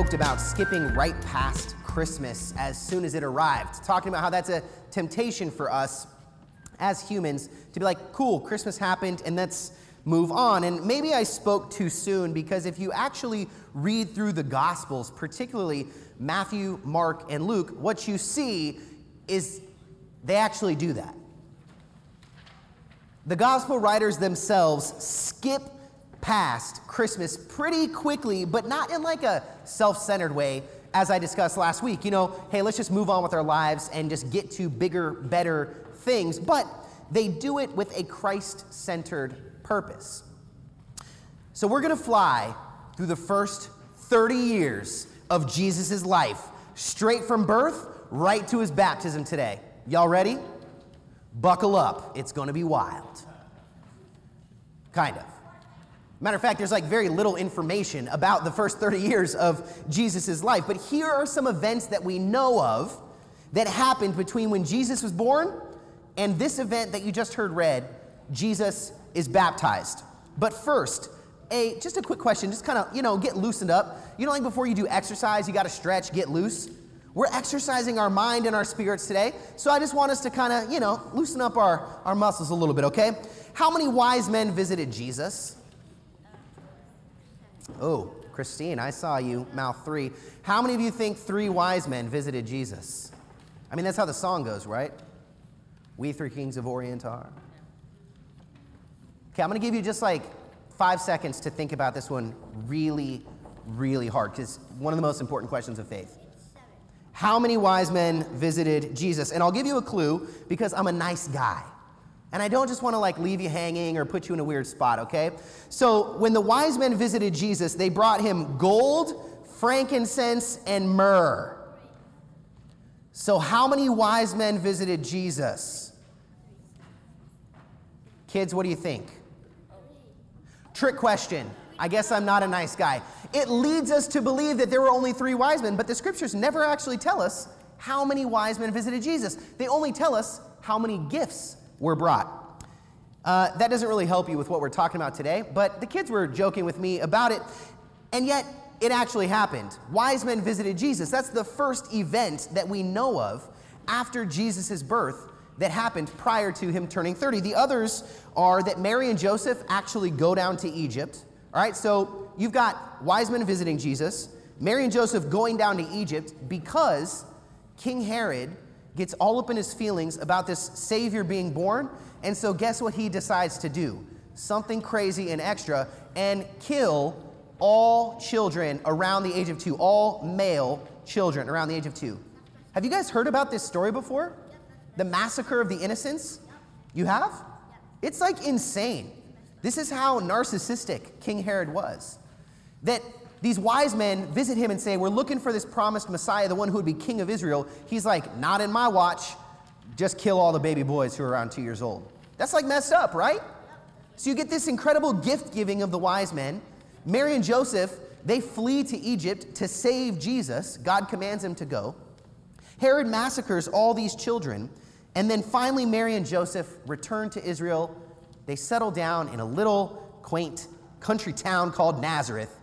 joked about skipping right past Christmas as soon as it arrived, talking about how that's a temptation for us as humans to be like, cool, Christmas happened, and let's move on. And maybe I spoke too soon because if you actually read through the Gospels, particularly Matthew, Mark, and Luke, what you see is they actually do that. The Gospel writers themselves skip past Christmas pretty quickly, but not in like a self centered way, as I discussed last week. You know, hey, let's just move on with our lives and just get to bigger, better things. But they do it with a Christ centered purpose. So we're going to fly through the first 30 years of Jesus' life, straight from birth right to his baptism today. Y'all ready? Buckle up. It's going to be wild. Kind of. Matter of fact, there's like very little information about the first 30 years of Jesus' life, but here are some events that we know of that happened between when Jesus was born and this event that you just heard read, Jesus is baptized. But first, a just a quick question, just kind of, you know, get loosened up. You know, like before you do exercise, you got to stretch, get loose. We're exercising our mind and our spirits today. So I just want us to kind of, you know, loosen up our, our muscles a little bit, okay? How many wise men visited Jesus? Oh, Christine, I saw you mouth three. How many of you think three wise men visited Jesus? I mean, that's how the song goes, right? We three kings of Orient are. Okay, I'm gonna give you just like five seconds to think about this one really, really hard, because one of the most important questions of faith. How many wise men visited Jesus? And I'll give you a clue because I'm a nice guy. And I don't just want to like leave you hanging or put you in a weird spot, okay? So when the wise men visited Jesus, they brought him gold, frankincense, and myrrh. So how many wise men visited Jesus? Kids, what do you think? Trick question. I guess I'm not a nice guy. It leads us to believe that there were only three wise men, but the scriptures never actually tell us how many wise men visited Jesus. They only tell us how many gifts were brought. Uh, that doesn't really help you with what we're talking about today, but the kids were joking with me about it, and yet it actually happened. Wise men visited Jesus. That's the first event that we know of after Jesus' birth that happened prior to him turning 30. The others are that Mary and Joseph actually go down to Egypt. All right, so you've got wise men visiting Jesus, Mary and Joseph going down to Egypt because King Herod gets all up in his feelings about this Savior being born. And so, guess what he decides to do? Something crazy and extra and kill all children around the age of two, all male children around the age of two. Have you guys heard about this story before? The massacre of the innocents? You have? It's like insane. This is how narcissistic King Herod was. That these wise men visit him and say, We're looking for this promised Messiah, the one who would be king of Israel. He's like, Not in my watch. Just kill all the baby boys who are around two years old. That's like messed up, right? So you get this incredible gift giving of the wise men. Mary and Joseph, they flee to Egypt to save Jesus. God commands them to go. Herod massacres all these children. And then finally, Mary and Joseph return to Israel. They settle down in a little quaint country town called Nazareth.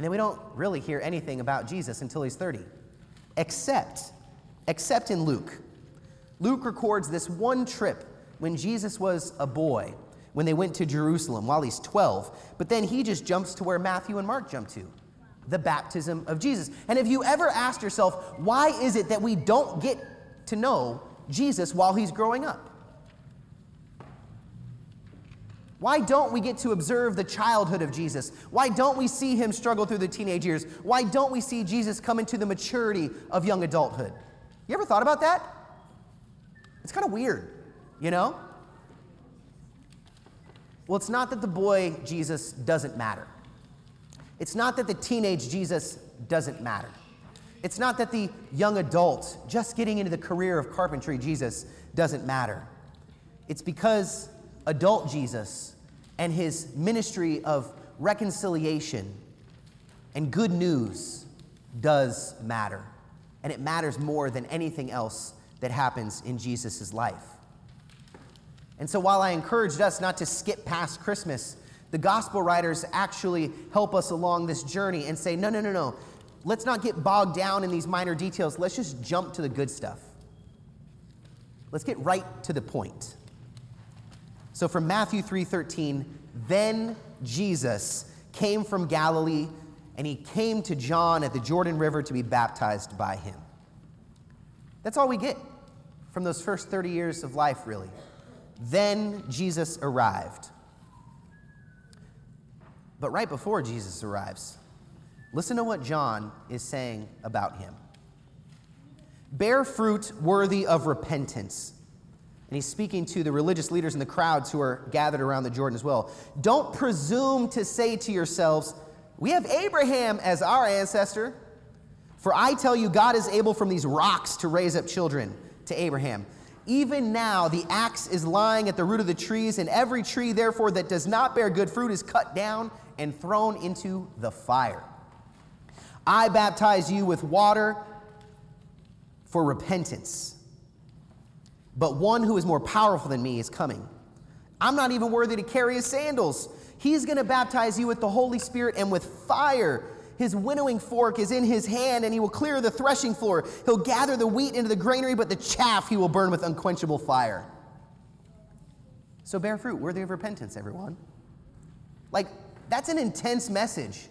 And then we don't really hear anything about Jesus until he's 30, except, except in Luke. Luke records this one trip when Jesus was a boy, when they went to Jerusalem while he's 12. But then he just jumps to where Matthew and Mark jump to the baptism of Jesus. And have you ever asked yourself, why is it that we don't get to know Jesus while he's growing up? Why don't we get to observe the childhood of Jesus? Why don't we see him struggle through the teenage years? Why don't we see Jesus come into the maturity of young adulthood? You ever thought about that? It's kind of weird, you know? Well, it's not that the boy Jesus doesn't matter. It's not that the teenage Jesus doesn't matter. It's not that the young adult just getting into the career of carpentry Jesus doesn't matter. It's because adult Jesus and his ministry of reconciliation and good news does matter. And it matters more than anything else that happens in Jesus' life. And so while I encouraged us not to skip past Christmas The gospel writers actually help us along this journey and say, no, no, no, no. Let's not get bogged down in these minor details. Let's just jump to the good stuff. Let's get right to the point. So from Matthew 3:13, then Jesus came from Galilee and he came to John at the Jordan River to be baptized by him. That's all we get from those first 30 years of life, really. Then Jesus arrived. But right before Jesus arrives, listen to what John is saying about him. Bear fruit worthy of repentance. And he's speaking to the religious leaders and the crowds who are gathered around the Jordan as well. Don't presume to say to yourselves, We have Abraham as our ancestor. For I tell you, God is able from these rocks to raise up children to Abraham. Even now, the axe is lying at the root of the trees, and every tree, therefore, that does not bear good fruit is cut down and thrown into the fire. I baptize you with water for repentance, but one who is more powerful than me is coming. I'm not even worthy to carry his sandals. He's going to baptize you with the Holy Spirit and with fire. His winnowing fork is in his hand, and he will clear the threshing floor. He'll gather the wheat into the granary, but the chaff he will burn with unquenchable fire. So bear fruit worthy of repentance, everyone. Like, that's an intense message.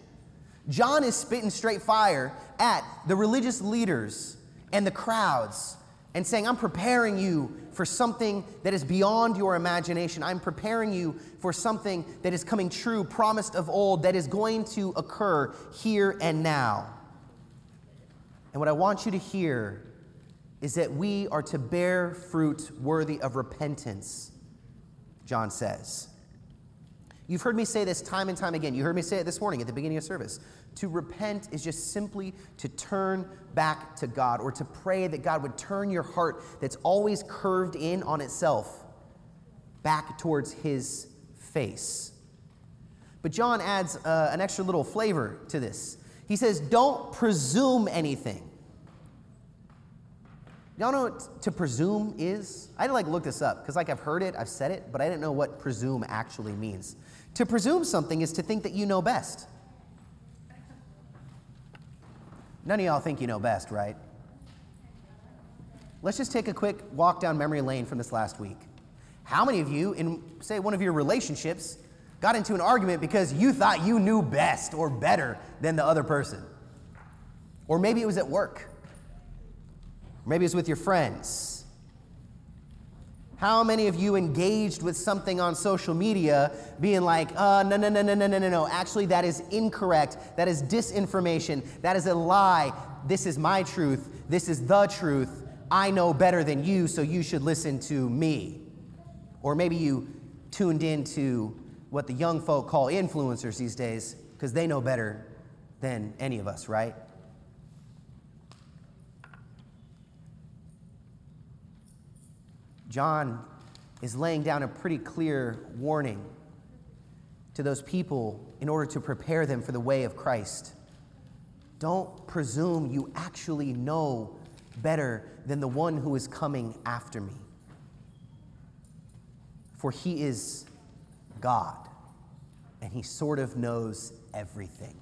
John is spitting straight fire at the religious leaders and the crowds and saying, I'm preparing you for something that is beyond your imagination. I'm preparing you for something that is coming true, promised of old, that is going to occur here and now. And what I want you to hear is that we are to bear fruit worthy of repentance, John says. You've heard me say this time and time again. You heard me say it this morning at the beginning of service. To repent is just simply to turn back to God or to pray that God would turn your heart that's always curved in on itself back towards His face. But John adds uh, an extra little flavor to this. He says, Don't presume anything. Y'all know what to presume is? I like look this up because like I've heard it, I've said it, but I didn't know what presume actually means. To presume something is to think that you know best. None of y'all think you know best, right? Let's just take a quick walk down memory lane from this last week. How many of you, in say one of your relationships, got into an argument because you thought you knew best or better than the other person? Or maybe it was at work. Maybe it's with your friends. How many of you engaged with something on social media being like, uh, no, no, no, no, no, no, no, no. Actually, that is incorrect. That is disinformation. That is a lie. This is my truth. This is the truth. I know better than you, so you should listen to me. Or maybe you tuned into what the young folk call influencers these days because they know better than any of us, right? John is laying down a pretty clear warning to those people in order to prepare them for the way of Christ. Don't presume you actually know better than the one who is coming after me. For he is God, and he sort of knows everything.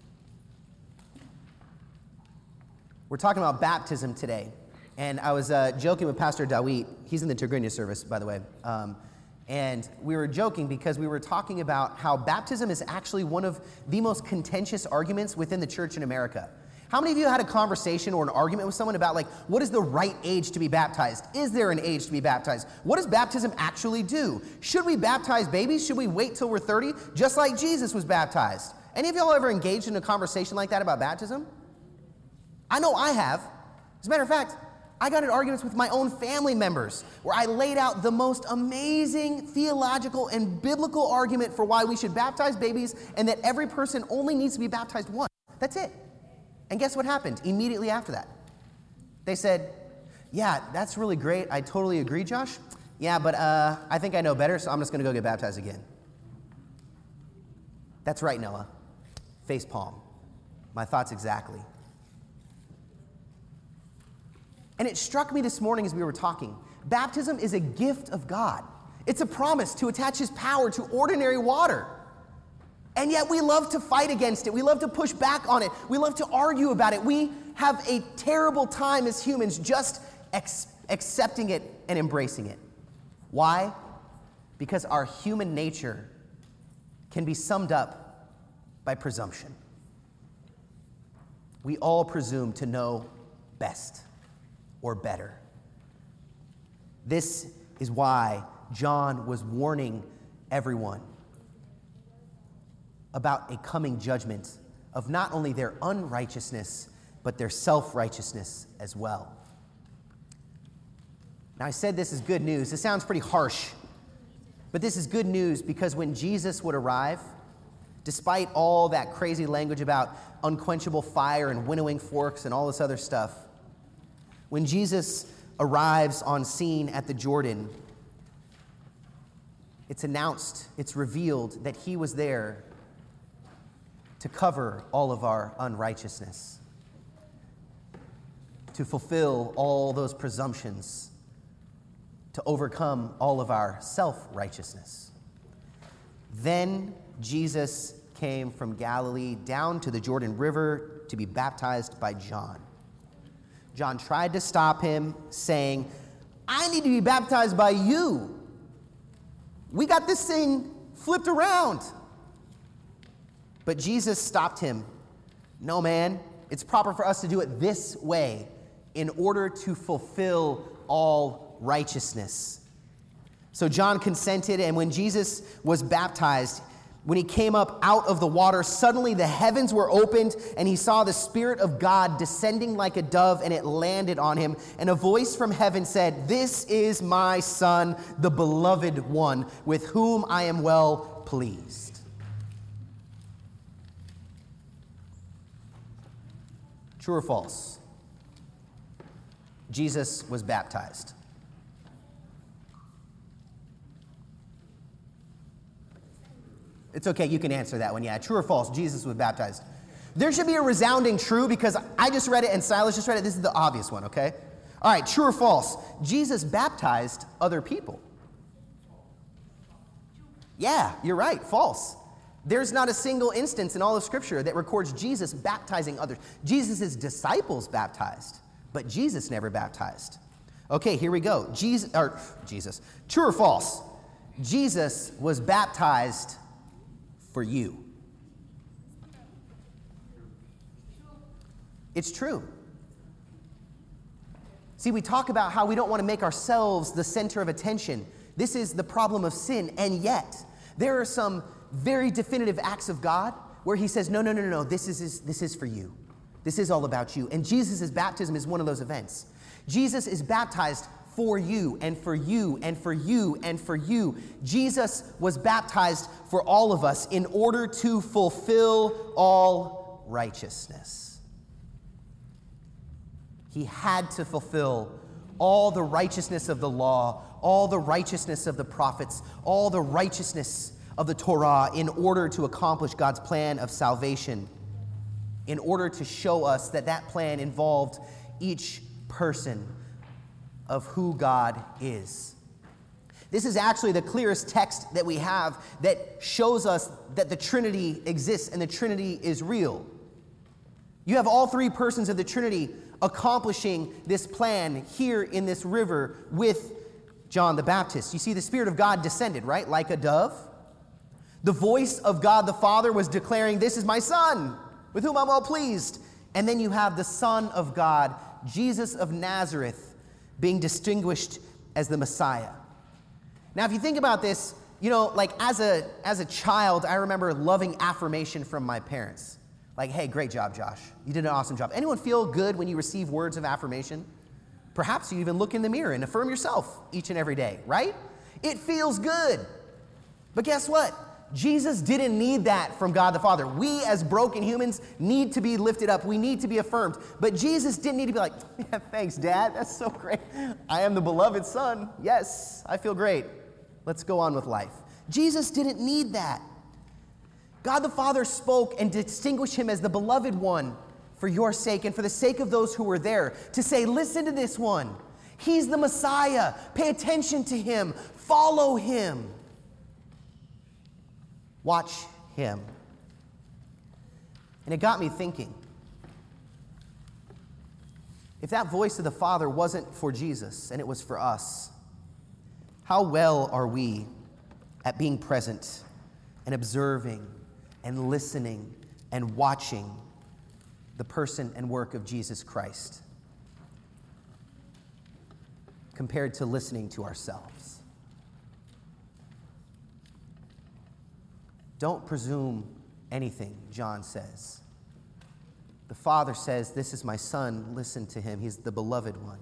We're talking about baptism today. And I was uh, joking with Pastor Dawit. He's in the Tigrinya service, by the way. Um, and we were joking because we were talking about how baptism is actually one of the most contentious arguments within the church in America. How many of you had a conversation or an argument with someone about, like, what is the right age to be baptized? Is there an age to be baptized? What does baptism actually do? Should we baptize babies? Should we wait till we're 30, just like Jesus was baptized? Any of y'all ever engaged in a conversation like that about baptism? I know I have. As a matter of fact, I got in arguments with my own family members where I laid out the most amazing theological and biblical argument for why we should baptize babies and that every person only needs to be baptized once. That's it. And guess what happened immediately after that? They said, Yeah, that's really great. I totally agree, Josh. Yeah, but uh, I think I know better, so I'm just going to go get baptized again. That's right, Noah. Face palm. My thoughts exactly. And it struck me this morning as we were talking baptism is a gift of God, it's a promise to attach His power to ordinary water. And yet we love to fight against it. We love to push back on it. We love to argue about it. We have a terrible time as humans just ex- accepting it and embracing it. Why? Because our human nature can be summed up by presumption. We all presume to know best or better. This is why John was warning everyone about a coming judgment of not only their unrighteousness, but their self righteousness as well. Now, I said this is good news. This sounds pretty harsh, but this is good news because when Jesus would arrive, despite all that crazy language about unquenchable fire and winnowing forks and all this other stuff, when Jesus arrives on scene at the Jordan, it's announced, it's revealed that he was there to cover all of our unrighteousness, to fulfill all those presumptions, to overcome all of our self righteousness. Then Jesus came from Galilee down to the Jordan River to be baptized by John. John tried to stop him, saying, I need to be baptized by you. We got this thing flipped around. But Jesus stopped him. No, man, it's proper for us to do it this way in order to fulfill all righteousness. So John consented, and when Jesus was baptized, when he came up out of the water, suddenly the heavens were opened, and he saw the Spirit of God descending like a dove, and it landed on him. And a voice from heaven said, This is my Son, the beloved one, with whom I am well pleased. True or false? Jesus was baptized. It's okay, you can answer that one. Yeah, true or false? Jesus was baptized. There should be a resounding true because I just read it and Silas just read it. This is the obvious one, okay? All right, true or false? Jesus baptized other people. Yeah, you're right, false. There's not a single instance in all of Scripture that records Jesus baptizing others. Jesus' disciples baptized, but Jesus never baptized. Okay, here we go. Jesus, or Jesus, true or false? Jesus was baptized for you. It's true. See, we talk about how we don't want to make ourselves the center of attention. This is the problem of sin, and yet there are some very definitive acts of God where He says, No, no, no, no, no, this is, this is for you. This is all about you. And Jesus' baptism is one of those events. Jesus is baptized for you and for you and for you and for you. Jesus was baptized for all of us in order to fulfill all righteousness. He had to fulfill all the righteousness of the law, all the righteousness of the prophets, all the righteousness of the Torah in order to accomplish God's plan of salvation, in order to show us that that plan involved each person of who God is. This is actually the clearest text that we have that shows us that the Trinity exists and the Trinity is real. You have all three persons of the Trinity accomplishing this plan here in this river with John the Baptist. You see, the Spirit of God descended, right? Like a dove. The voice of God the Father was declaring, This is my Son, with whom I'm well pleased. And then you have the Son of God, Jesus of Nazareth, being distinguished as the Messiah. Now, if you think about this, you know, like as a, as a child, I remember loving affirmation from my parents. Like, hey, great job, Josh. You did an awesome job. Anyone feel good when you receive words of affirmation? Perhaps you even look in the mirror and affirm yourself each and every day, right? It feels good. But guess what? Jesus didn't need that from God the Father. We, as broken humans, need to be lifted up. We need to be affirmed. But Jesus didn't need to be like, yeah, thanks, Dad. That's so great. I am the beloved Son. Yes, I feel great. Let's go on with life. Jesus didn't need that. God the Father spoke and distinguished him as the beloved one for your sake and for the sake of those who were there to say, listen to this one. He's the Messiah. Pay attention to him. Follow him. Watch him. And it got me thinking if that voice of the Father wasn't for Jesus and it was for us, how well are we at being present and observing and listening and watching the person and work of Jesus Christ compared to listening to ourselves? Don't presume anything, John says. The Father says, This is my Son, listen to him. He's the beloved one.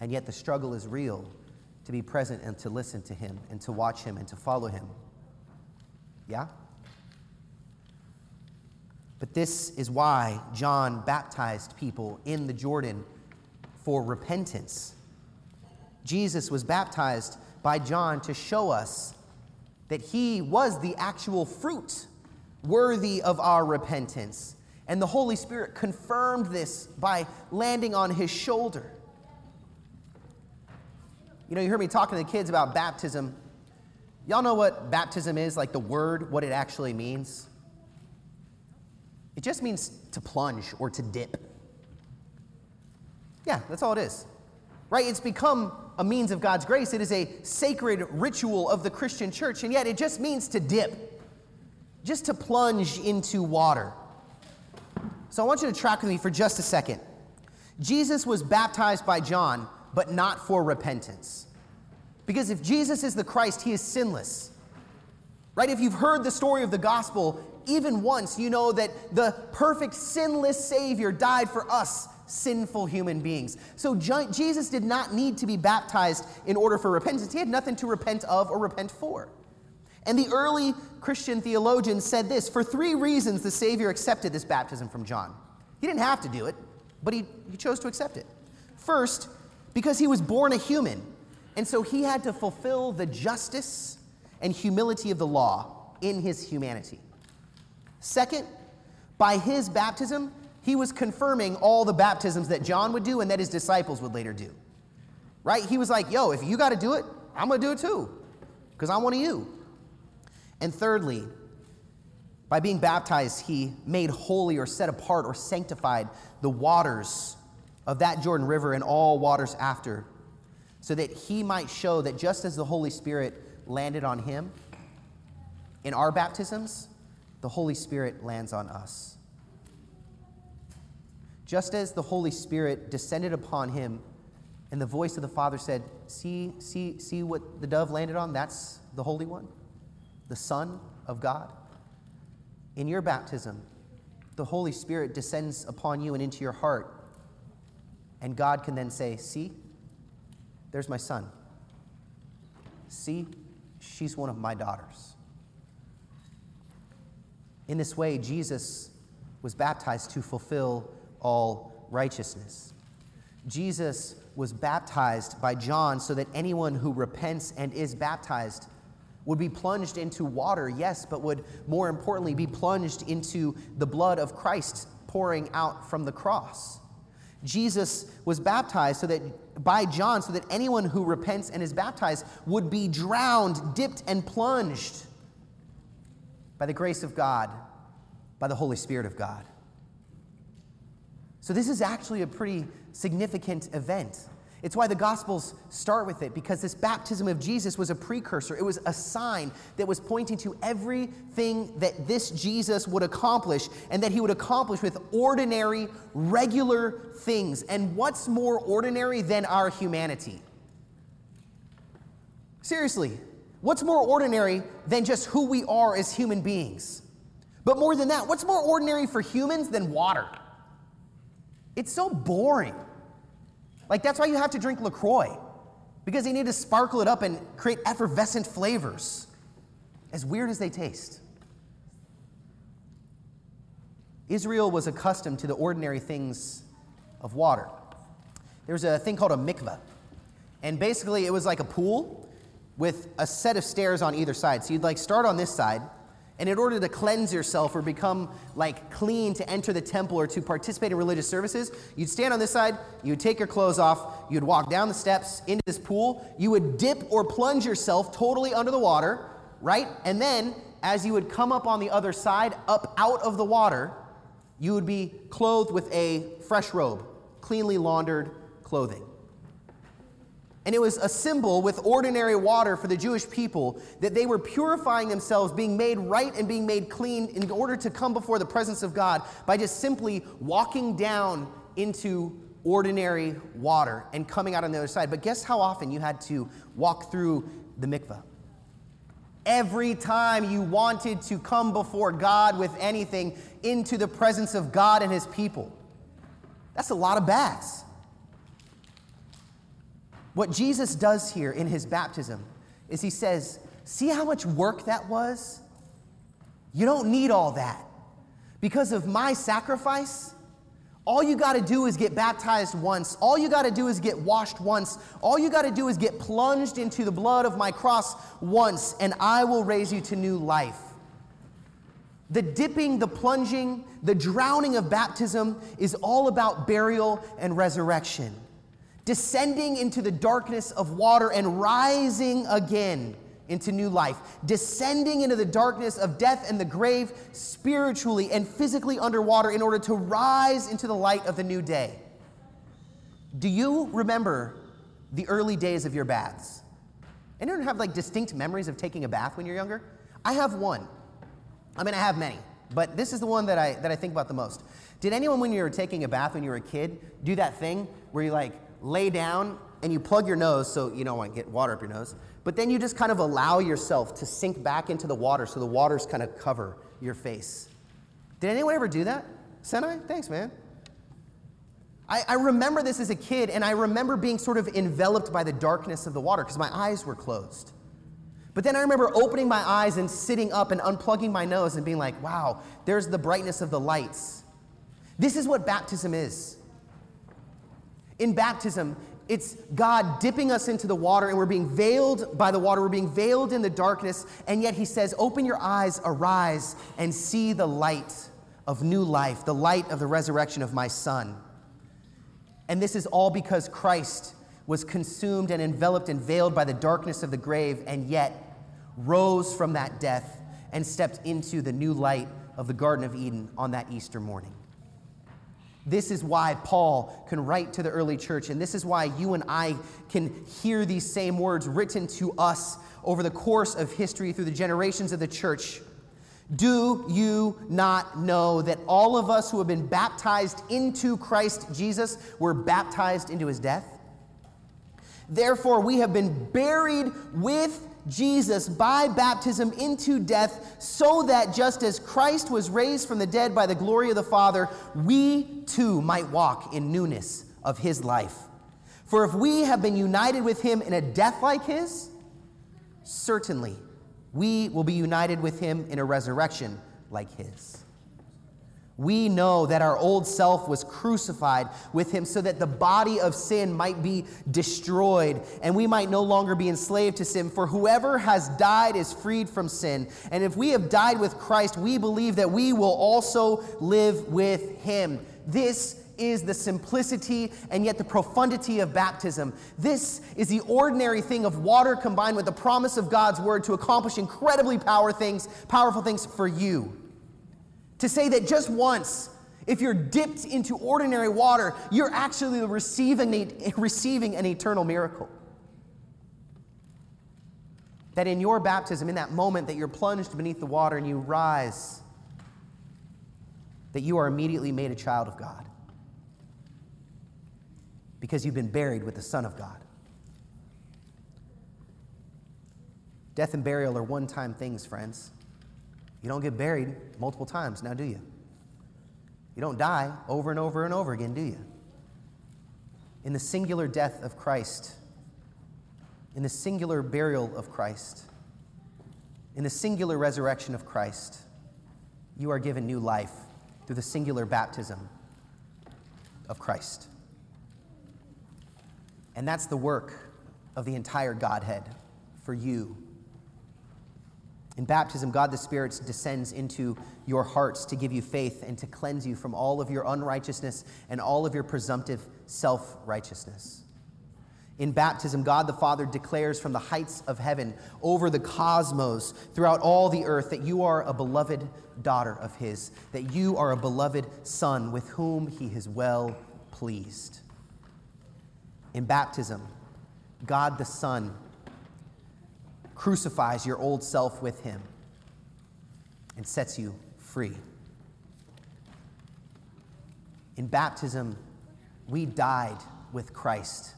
And yet the struggle is real to be present and to listen to him and to watch him and to follow him. Yeah? But this is why John baptized people in the Jordan for repentance. Jesus was baptized by John to show us that he was the actual fruit worthy of our repentance. And the Holy Spirit confirmed this by landing on his shoulder. You know, you heard me talking to the kids about baptism. Y'all know what baptism is, like the word, what it actually means? It just means to plunge or to dip. Yeah, that's all it is. Right? It's become a means of God's grace. It is a sacred ritual of the Christian church, and yet it just means to dip, just to plunge into water. So I want you to track with me for just a second. Jesus was baptized by John, but not for repentance. Because if Jesus is the Christ, he is sinless. Right? If you've heard the story of the gospel even once, you know that the perfect sinless Savior died for us sinful human beings. So Jesus did not need to be baptized in order for repentance. He had nothing to repent of or repent for. And the early Christian theologians said this for three reasons the Savior accepted this baptism from John. He didn't have to do it, but he, he chose to accept it. First, because he was born a human, and so he had to fulfill the justice and humility of the law in his humanity. Second, by his baptism, he was confirming all the baptisms that John would do and that his disciples would later do. Right? He was like, yo, if you got to do it, I'm going to do it too, because I'm one of you. And thirdly, by being baptized, he made holy or set apart or sanctified the waters of that Jordan River and all waters after, so that he might show that just as the Holy Spirit landed on him in our baptisms, the Holy Spirit lands on us. Just as the Holy Spirit descended upon him and the voice of the Father said, See, see, see what the dove landed on? That's the Holy One the Son of God. In your baptism, the Holy Spirit descends upon you and into your heart. And God can then say, See, there's my son. See, she's one of my daughters. In this way, Jesus was baptized to fulfill all righteousness. Jesus was baptized by John so that anyone who repents and is baptized would be plunged into water, yes, but would more importantly be plunged into the blood of Christ pouring out from the cross. Jesus was baptized so that by John so that anyone who repents and is baptized would be drowned, dipped and plunged by the grace of God, by the Holy Spirit of God. So this is actually a pretty significant event. It's why the Gospels start with it, because this baptism of Jesus was a precursor. It was a sign that was pointing to everything that this Jesus would accomplish and that he would accomplish with ordinary, regular things. And what's more ordinary than our humanity? Seriously, what's more ordinary than just who we are as human beings? But more than that, what's more ordinary for humans than water? It's so boring. Like, that's why you have to drink LaCroix, because you need to sparkle it up and create effervescent flavors, as weird as they taste. Israel was accustomed to the ordinary things of water. There was a thing called a mikveh, and basically it was like a pool with a set of stairs on either side. So you'd like start on this side, and in order to cleanse yourself or become like clean to enter the temple or to participate in religious services, you'd stand on this side, you'd take your clothes off, you'd walk down the steps into this pool, you would dip or plunge yourself totally under the water, right? And then as you would come up on the other side, up out of the water, you would be clothed with a fresh robe, cleanly laundered clothing. And it was a symbol with ordinary water for the Jewish people that they were purifying themselves, being made right and being made clean in order to come before the presence of God by just simply walking down into ordinary water and coming out on the other side. But guess how often you had to walk through the mikveh? Every time you wanted to come before God with anything into the presence of God and His people. That's a lot of baths. What Jesus does here in his baptism is he says, See how much work that was? You don't need all that. Because of my sacrifice, all you got to do is get baptized once. All you got to do is get washed once. All you got to do is get plunged into the blood of my cross once, and I will raise you to new life. The dipping, the plunging, the drowning of baptism is all about burial and resurrection descending into the darkness of water and rising again into new life, descending into the darkness of death and the grave spiritually and physically underwater in order to rise into the light of the new day. Do you remember the early days of your baths? Anyone have like distinct memories of taking a bath when you're younger? I have one. I mean, I have many, but this is the one that I, that I think about the most. Did anyone, when you were taking a bath when you were a kid, do that thing where you like lay down and you plug your nose so you don't want to get water up your nose, but then you just kind of allow yourself to sink back into the water so the waters kind of cover your face. Did anyone ever do that? Senai? Thanks, man. I, I remember this as a kid, and I remember being sort of enveloped by the darkness of the water because my eyes were closed. But then I remember opening my eyes and sitting up and unplugging my nose and being like, wow, there's the brightness of the lights. This is what baptism is. In baptism, it's God dipping us into the water and we're being veiled by the water. We're being veiled in the darkness. And yet He says, Open your eyes, arise, and see the light of new life, the light of the resurrection of my Son. And this is all because Christ was consumed and enveloped and veiled by the darkness of the grave and yet rose from that death and stepped into the new light of the Garden of Eden on that Easter morning. This is why Paul can write to the early church, and this is why you and I can hear these same words written to us over the course of history through the generations of the church. Do you not know that all of us who have been baptized into Christ Jesus were baptized into his death? Therefore, we have been buried with Jesus by baptism into death, so that just as Christ was raised from the dead by the glory of the Father, we too might walk in newness of his life. For if we have been united with him in a death like his, certainly we will be united with him in a resurrection like his we know that our old self was crucified with him so that the body of sin might be destroyed and we might no longer be enslaved to sin. For whoever has died is freed from sin. And if we have died with Christ, we believe that we will also live with him. This is the simplicity and yet the profundity of baptism. This is the ordinary thing of water combined with the promise of God's word to accomplish incredibly power things, powerful things for you. To say that just once, if you're dipped into ordinary water, you're actually receiving, receiving an eternal miracle. That in your baptism, in that moment that you're plunged beneath the water and you rise, that you are immediately made a child of God because you've been buried with the Son of God. Death and burial are one time things, friends. You don't get buried multiple times, now do you? You don't die over and over and over again, do you? In the singular death of Christ, in the singular burial of Christ, in the singular resurrection of Christ, you are given new life through the singular baptism of Christ. And that's the work of the entire Godhead for you in baptism, God the Spirit descends into your hearts to give you faith and to cleanse you from all of your unrighteousness and all of your presumptive self righteousness. In baptism, God the Father declares from the heights of heaven over the cosmos throughout all the earth that you are a beloved daughter of His, that you are a beloved Son with whom He is well pleased. In baptism, God the Son crucifies your old self with Him and sets you free. In baptism, we died with Christ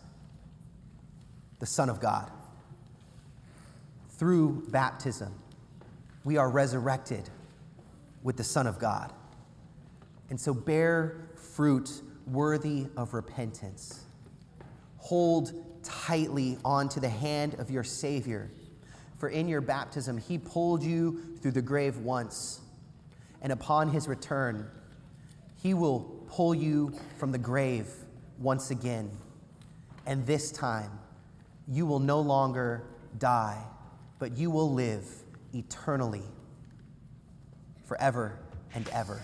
the Son of God. Through baptism, we are resurrected with the Son of God. And so bear fruit worthy of repentance. Hold tightly onto the hand of your Savior, for in your baptism, He pulled you through the grave once, and upon His return, He will pull you from the grave once again. And this time, you will no longer die, but you will live eternally, forever and ever.